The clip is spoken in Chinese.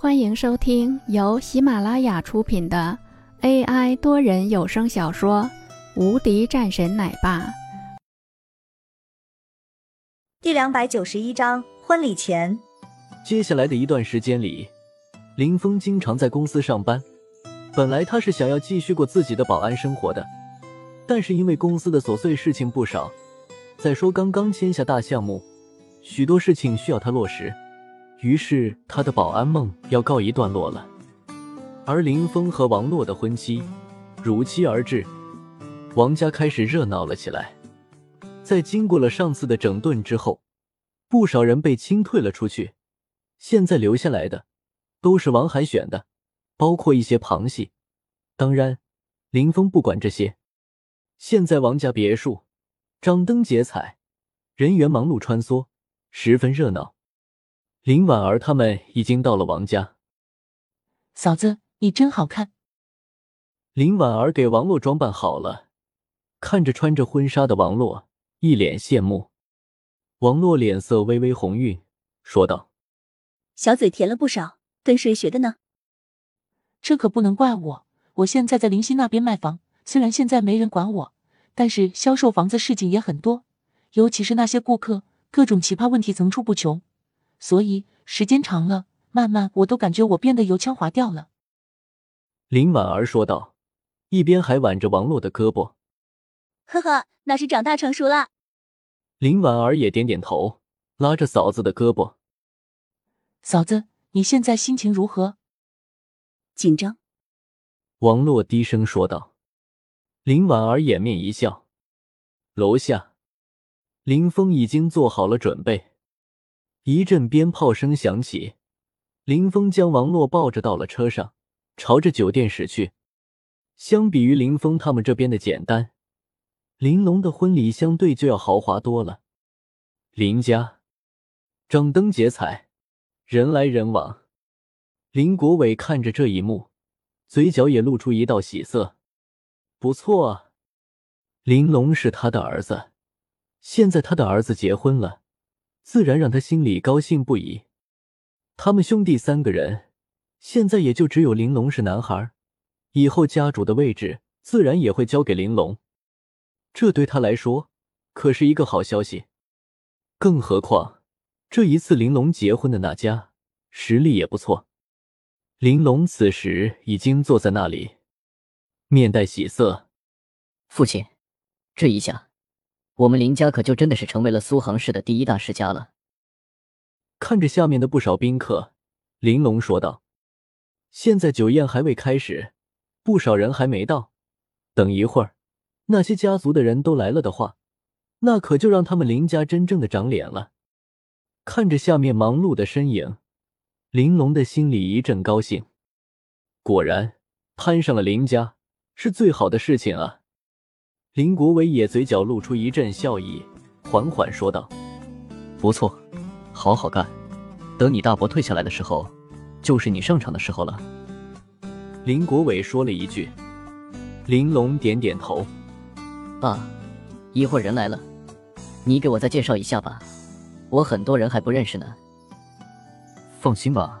欢迎收听由喜马拉雅出品的 AI 多人有声小说《无敌战神奶爸》第两百九十一章婚礼前。接下来的一段时间里，林峰经常在公司上班。本来他是想要继续过自己的保安生活的，但是因为公司的琐碎事情不少，再说刚刚签下大项目，许多事情需要他落实。于是他的保安梦要告一段落了，而林峰和王洛的婚期如期而至，王家开始热闹了起来。在经过了上次的整顿之后，不少人被清退了出去，现在留下来的都是王海选的，包括一些旁系。当然，林峰不管这些。现在王家别墅张灯结彩，人员忙碌穿梭，十分热闹。林婉儿他们已经到了王家。嫂子，你真好看。林婉儿给王洛装扮好了，看着穿着婚纱的王洛，一脸羡慕。王洛脸色微微红晕，说道：“小嘴甜了不少，跟谁学的呢？”这可不能怪我，我现在在林溪那边卖房，虽然现在没人管我，但是销售房子事情也很多，尤其是那些顾客，各种奇葩问题层出不穷。所以时间长了，慢慢我都感觉我变得油腔滑调了。”林婉儿说道，一边还挽着王洛的胳膊。“呵呵，那是长大成熟了。”林婉儿也点点头，拉着嫂子的胳膊。“嫂子，你现在心情如何？”“紧张。”王洛低声说道。林婉儿掩面一笑。楼下，林峰已经做好了准备。一阵鞭炮声响起，林峰将王洛抱着到了车上，朝着酒店驶去。相比于林峰他们这边的简单，林龙的婚礼相对就要豪华多了。林家张灯结彩，人来人往。林国伟看着这一幕，嘴角也露出一道喜色。不错啊，林龙是他的儿子，现在他的儿子结婚了。自然让他心里高兴不已。他们兄弟三个人，现在也就只有玲珑是男孩，以后家主的位置自然也会交给玲珑。这对他来说可是一个好消息。更何况这一次玲珑结婚的那家实力也不错。玲珑此时已经坐在那里，面带喜色。父亲，这一下。我们林家可就真的是成为了苏杭市的第一大世家了。看着下面的不少宾客，玲珑说道：“现在酒宴还未开始，不少人还没到。等一会儿，那些家族的人都来了的话，那可就让他们林家真正的长脸了。”看着下面忙碌的身影，玲珑的心里一阵高兴。果然，攀上了林家是最好的事情啊！林国伟也嘴角露出一阵笑意，缓缓说道：“不错，好好干。等你大伯退下来的时候，就是你上场的时候了。”林国伟说了一句。玲珑点点头：“爸，一会儿人来了，你给我再介绍一下吧，我很多人还不认识呢。”放心吧。